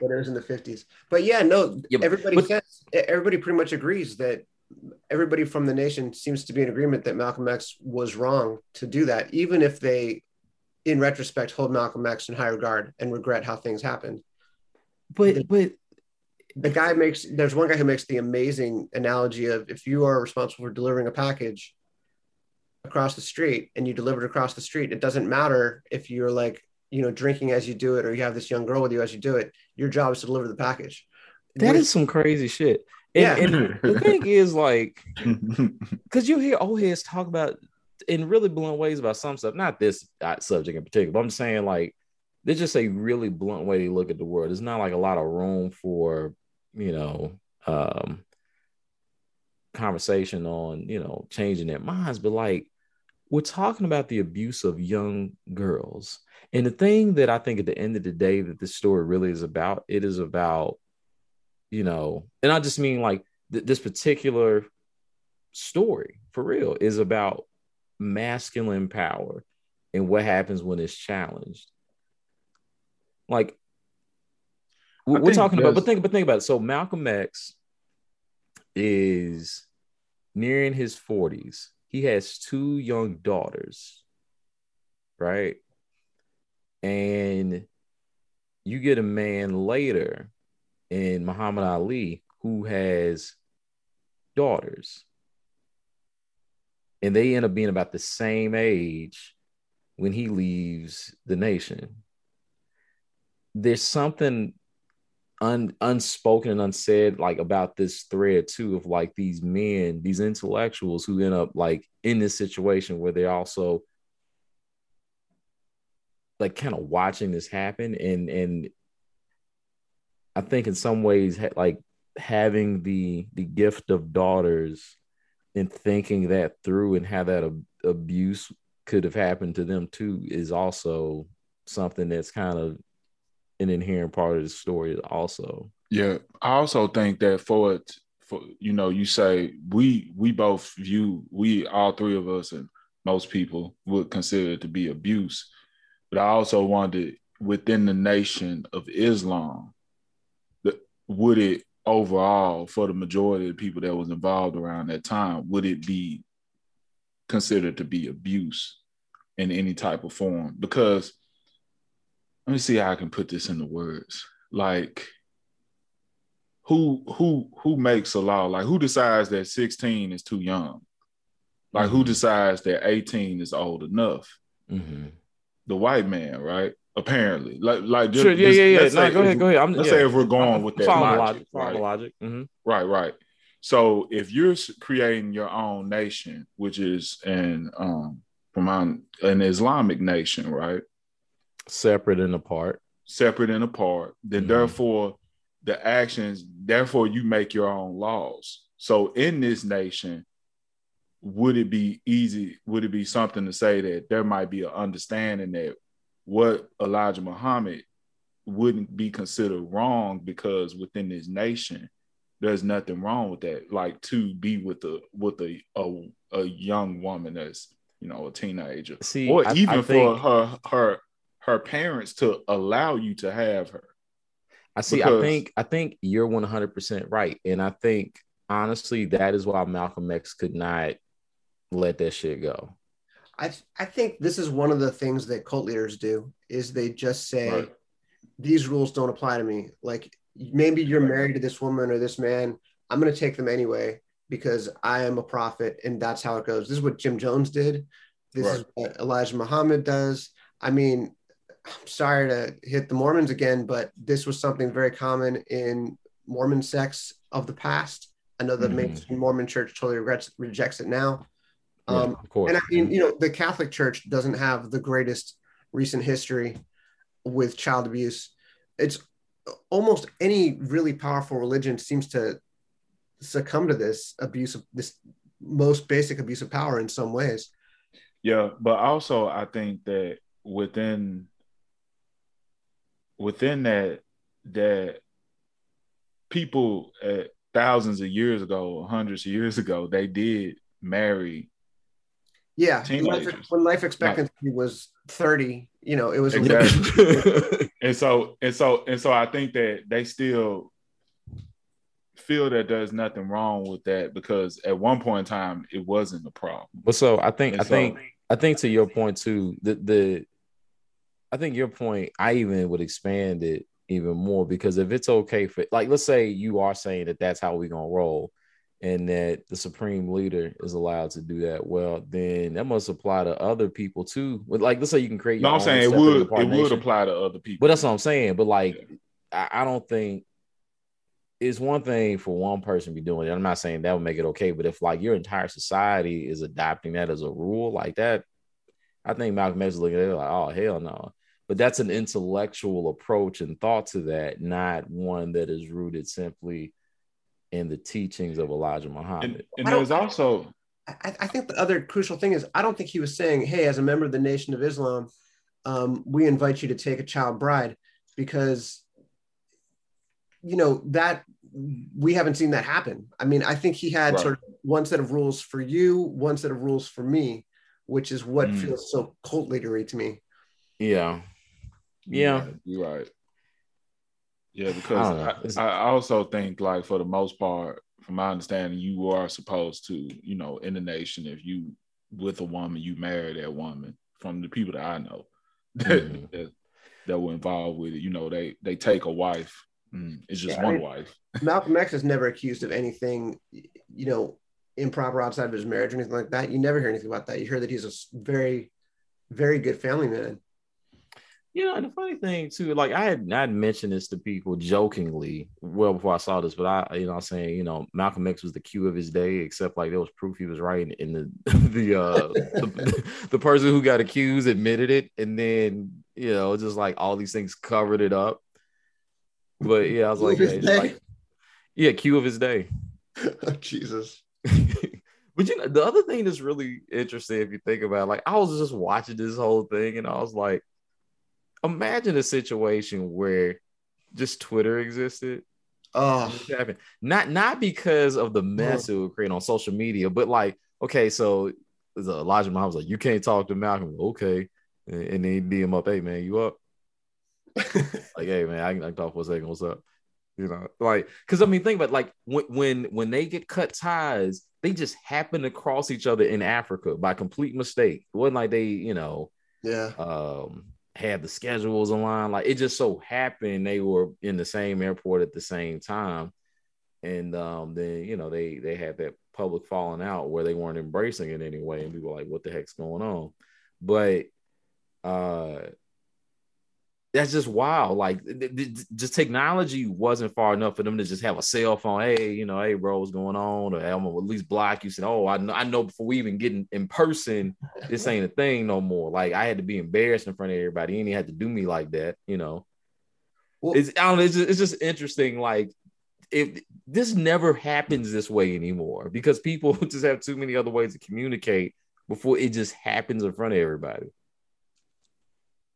But it was in the 50s. But yeah, no, Yeah, but- everybody but- says everybody pretty much agrees that everybody from the nation seems to be in agreement that Malcolm X was wrong to do that, even if they, in retrospect, hold Malcolm X in high regard and regret how things happened. but but The guy makes there's one guy who makes the amazing analogy of if you are responsible for delivering a package across the street and you deliver it across the street, it doesn't matter if you're like, you know, drinking as you do it or you have this young girl with you as you do it. Your job is to deliver the package. that is some crazy shit. And, Yeah. and the thing is, like, because you hear old heads talk about in really blunt ways about some stuff, not this uh, subject in particular, but I'm saying like they just a really blunt way to look at the world. There's not like a lot of room for, you know, um conversation on, you know, changing their minds, but like we're talking about the abuse of young girls. And the thing that I think at the end of the day that this story really is about, it is about, you know, and I just mean like th- this particular story for real is about masculine power and what happens when it's challenged. Like I we're talking about, but think, but think about it. So Malcolm X is nearing his 40s. He has two young daughters, right? And you get a man later in Muhammad Ali who has daughters. And they end up being about the same age when he leaves the nation. There's something un, unspoken and unsaid like about this thread too of like these men, these intellectuals who end up like in this situation where they're also like kind of watching this happen and and I think in some ways like having the the gift of daughters and thinking that through and how that ab- abuse could have happened to them too is also something that's kind of an inherent part of the story also. Yeah, I also think that for it, for you know, you say we we both view we all three of us and most people would consider it to be abuse, but I also wondered within the nation of Islam, would it overall for the majority of the people that was involved around that time would it be considered to be abuse in any type of form? Because let me see how I can put this into words. Like who who who makes a law? Like who decides that 16 is too young? Like who Mhm. decides that 18 is old enough? mm-hmm. The white man, right? Apparently. Like like sure yeah yeah yeah let's no go ahead go ahead I'm, Let's yeah. say if we're going with that logic, logic right? logic Mhm. Right, right. So if you're creating your own nation, which is an um from an, an Islamic nation, right? separate and apart Separate and apart, then Mhm. therefore the actions, therefore you make your own laws. So in this nation, would it be easy? Would it be something to say that there might be an understanding that what Elijah Muhammad wouldn't be considered wrong because within this nation, there's nothing wrong with that. Like to be with a with a a, a young woman that's you know a teenager, see or I- even I for think- her her her parents to allow you to have her. I see. I think I think you're 100 percent right, and I think honestly that is why Malcolm X could not let that shit go. I I think this is one of the things that cult leaders do is they just say Right. these rules don't apply to me. Like maybe you're married to this woman or this man, I'm going to take them anyway because I am a prophet and that's how it goes. This is what Jim Jones did. This is what Elijah Muhammad does. I mean, I'm sorry to hit the Mormons again, but this was something very common in Mormon sects of the past. I know the Mhm. mainstream Mormon church totally regrets, rejects it now. Yeah, Um, of course. and I mean, you know, the Catholic Church doesn't have the greatest recent history with child abuse. It's almost any really powerful religion seems to succumb to this abuse of this most basic abuse of power in some ways. Yeah, but also I think that within within that that people at thousands of years ago, hundreds of years ago, they did marry. Yeah, when life, when life expectancy was 30 you know, it was exactly. and so and so and so I think that they still feel that there's nothing wrong with that because at one point in time it wasn't a problem. But so I think and I so, think I think to your point too, the the I think your point, I even would expand it even more because if it's okay for like let's say you are saying that that's how we're gonna roll and that the supreme leader is allowed to do that. Well then that must apply to other people too. Like let's say you can create no i'm saying it would it would apply to other people. But that's what i'm saying. But like yeah. I, I, don't think it's one thing for one person to be doing it. I'm not saying that would make it okay but if like your entire society is adopting that as a rule like that i think malcolm x is looking at it like oh hell no. But that's an intellectual approach and thought to that, not one that is rooted simply in the teachings of Elijah Muhammad. And, and there's also, I, I, think the other crucial thing is, I don't think he was saying, "Hey, as a member of the Nation of Islam, um, we invite you to take a child bride," because you know that we haven't seen that happen. I mean, I think he had right. sort of one set of rules for you, one set of rules for me, which is what mm. feels so cult leadery to me. Yeah, yeah, you're right. Yeah, because I, I, I, also think like for the most part, from my understanding, you are supposed to, you know, in the nation, if you with a woman, you marry that woman. From the people that I know mm-hmm. that, that were involved with it, you know, they they take a wife. Mm, it's just yeah, one I mean, wife. Malcolm X is never accused of anything, you know, improper outside of his marriage or anything like that. You never hear anything about that. You hear that he's a very, very good family man. You know, and the funny thing too, like I had I had mentioned this to people jokingly well before I saw this, but I, you know, I'm saying, you know, Malcolm X was the Q of his day, except like there was proof he was right, and the the uh the, the person who got accused admitted it, and then you know, just like all these things covered it up. But yeah, I was like, yeah, like, yeah, Q of his day. oh, Jesus. But you know, the other thing that's really interesting if you think about it, like I was just watching this whole thing and I was like, imagine a situation where just Twitter existed. Oh, not not because of the mess oh. it would create on social media, but like, okay, so the Elijah Muhammad was like, you can't talk to Malcolm. Okay, and, and then he DM up, hey man, you up? like, hey man, I can, I can talk for a second. What's up? You know, like, because I mean, think about like when when when they get cut ties, they just happen to cross each other in Africa by complete mistake. It wasn't like they, you know, yeah, um, had the schedules aligned. Like it just so happened they were in the same airport at the same time. And um, then you know they they had that public falling out where they weren't embracing it anyway, and we were like, "What the heck's going on?" But uh, that's just wild. Like just technology wasn't far enough for them to just have a cell phone. Hey, you know, hey, bro, what's going on? Or I'm gonna at least block you. Said, oh, I know, I know. Before we even get in, in, person, this ain't a thing no more. Like I had to be embarrassed in front of everybody. And he had to do me like that. You know, well, it's I don't know. It's just, it's just interesting. Like if this never happens this way anymore because people just have too many other ways to communicate before it just happens in front of everybody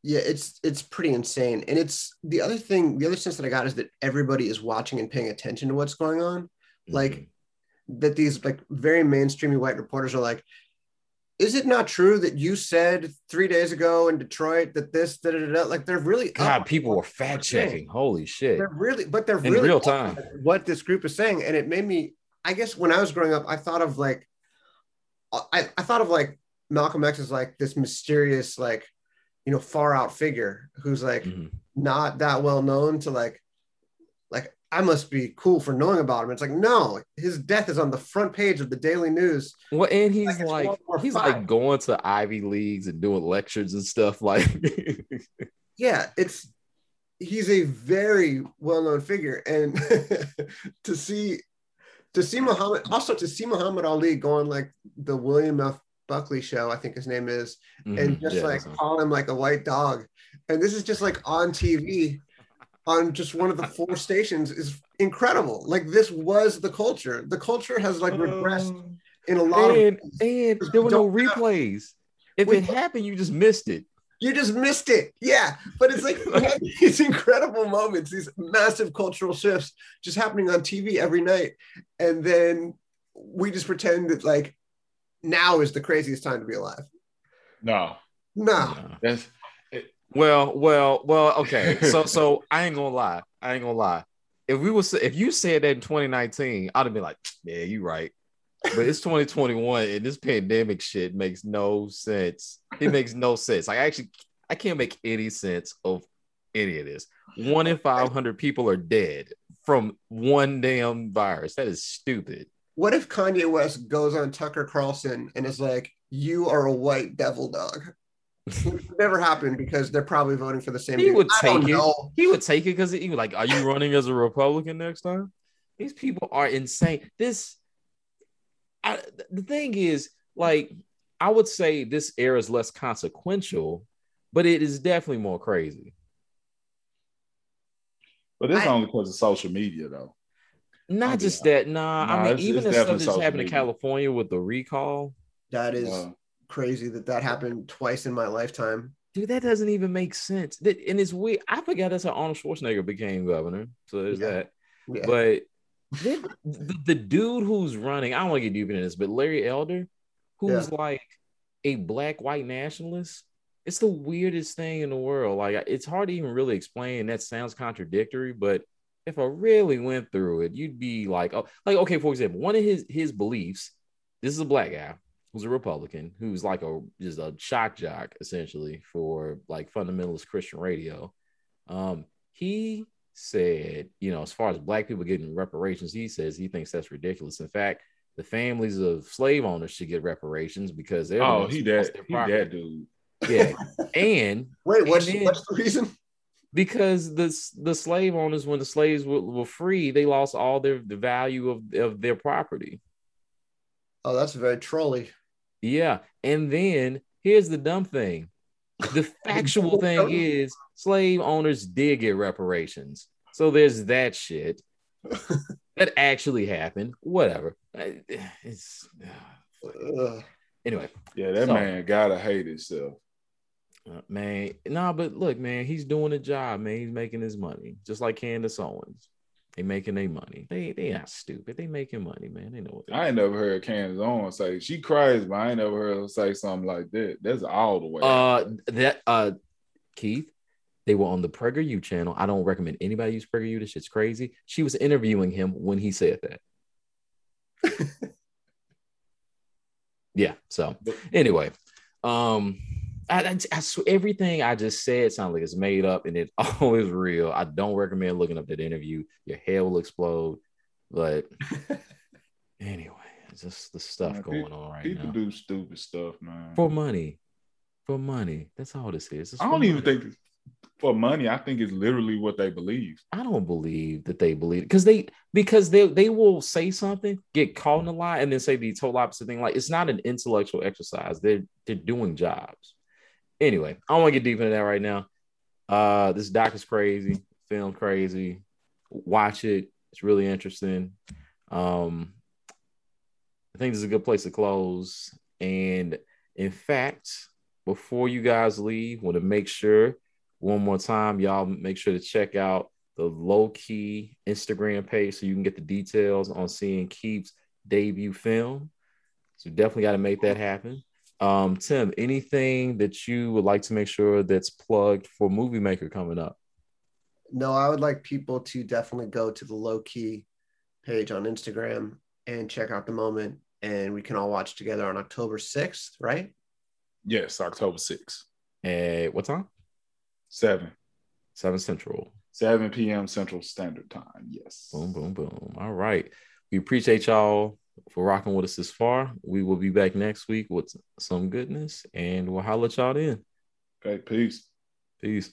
yeah it's it's pretty insane. And it's the other thing the other sense that i got is that everybody is watching and paying attention to what's going on. Mm-hmm. like that these like very mainstreamy white reporters are like is it not true that you said three days ago in Detroit that this da, da, da, like they're really God people were fact checking. Holy shit. They're really but they're in really real time. what this group is saying. And it made me I guess when I was growing up I thought of like I, I thought of like Malcolm X as like this mysterious like you know far out figure who's like mm-hmm. not that well known to like like I must be cool for knowing about him. It's like no, his death is on the front page of the Daily News. Well, and he's like, like he's five. like going to Ivy leagues and doing lectures and stuff. Like, yeah, it's he's a very well known figure, and to see to see Muhammad also to see Muhammad Ali going like the William F. Buckley show, I think his name is, mm-hmm. and just yeah, like call him like a white dog. And this is just like on TV on just one of the four stations is incredible. Like this was the culture. The culture has like regressed um, in a lot and, of and there were no replays. If it happened, you just missed it. You just missed it. Yeah. But it's like these incredible moments, these massive cultural shifts just happening on TV every night. And then we just pretend that like now is the craziest time to be alive. No, no, that's Well, well, well. Okay, so so I ain't gonna lie. I ain't gonna lie. If we was if you said that in 2019, I'd have been like, yeah, you're right. But it's 2021 and this pandemic shit makes no sense. It makes no sense. Like, I actually I can't make any sense of any of this. One in 500 people are dead from one damn virus. That is stupid. What if Kanye West goes on Tucker Carlson and is like, "You are a white devil dog"? never happened because they're probably voting for the same. He dude. would take it. know. He would take it because he was like, "Are you running as a Republican next time?" These people are insane. This, I, the thing is, like, I would say this era is less consequential, but it is definitely more crazy. But it's I- only because of social media, though. Not just honest. that. Nah, Nah, I mean, it's- even it's the stuff that's happened in. California with the recall, That is Uh, crazy that that happened twice in my lifetime. dude, that doesn't even make sense. That and it's weird. I forgot that's how Arnold Schwarzenegger became governor. So there's Yeah. that. Yeah. But the, the dude who's running, I don't want to get deep into this, but Larry Elder, who's like a black white nationalist, it's the weirdest thing in the world. Like it's hard to even really explain. That sounds contradictory, but if I really went through it, you'd be like, oh, like okay, for example, one of his his beliefs. This is a black guy who's a Republican, who's like a just a shock jock essentially for like fundamentalist Christian radio. Um, he said, you know, as far as black people getting reparations, he says he thinks that's ridiculous. In fact, the families of slave owners should get reparations because they're oh, ones he who that he property. that dude. Yeah, and Wait, what's, And then- what's the reason? Because the the slave owners, when the slaves were, were free, they lost all their the value of, of their property. Oh, that's very trolly. Yeah, and then here's the dumb thing: the factual thing is slave owners did get reparations. So there's that shit that actually happened. Whatever. It's ah, Ugh. anyway. Yeah, that So- man gotta hate himself. Uh, man, nah, but look, man, he's doing a job, man. He's making his money, just like Candace Owens. They making their money. They they not stupid. They making money, man. They know what. I ain't never heard Candace Owens say she cries, but I ain't never heard her say something like that. That's all the way. Uh, that uh, Keith, they were on the PragerU channel. I don't recommend anybody use PragerU. This shit's crazy. She was interviewing him when he said that. yeah. So anyway, um, I, I, swear everything I just said sounds like it's made up and it always real. I don't recommend looking up that interview. Your hair will explode. But anyway, it's just the stuff Man, going people- on right People now People do stupid stuff, man. for money. For money. That's all this is. It's I don't even think for money. I think it's literally what they believe. I don't believe that they believe because they because they they will say something, get caught in a lie, and then say the total opposite thing. Like it's not an intellectual exercise. They're they're doing jobs. Anyway, I don't want to get deep into that right now. Uh this doc is crazy, film crazy. Watch it. It's really interesting. Um I think this is a good place to close. And in fact, before you guys leave, want to make sure one more time, y'all make sure to check out the low key Instagram page so you can get the details on seeing Keith's debut film. So definitely got to make that happen. Um, Tim, anything that you would like to make sure that's plugged for Movie Maker coming up? No, I would like people to definitely go to the low key page on Instagram and check out the moment. And we can all watch together on October 6th, right? Yes, October 6th, At what time? 7. 7 Central. 7 p.m. Central Standard Time. Yes. Boom, boom, boom. All right. We appreciate y'all for rocking with us this far. We will be back next week with some goodness and we'll holler at y'all then. Okay, peace. Peace.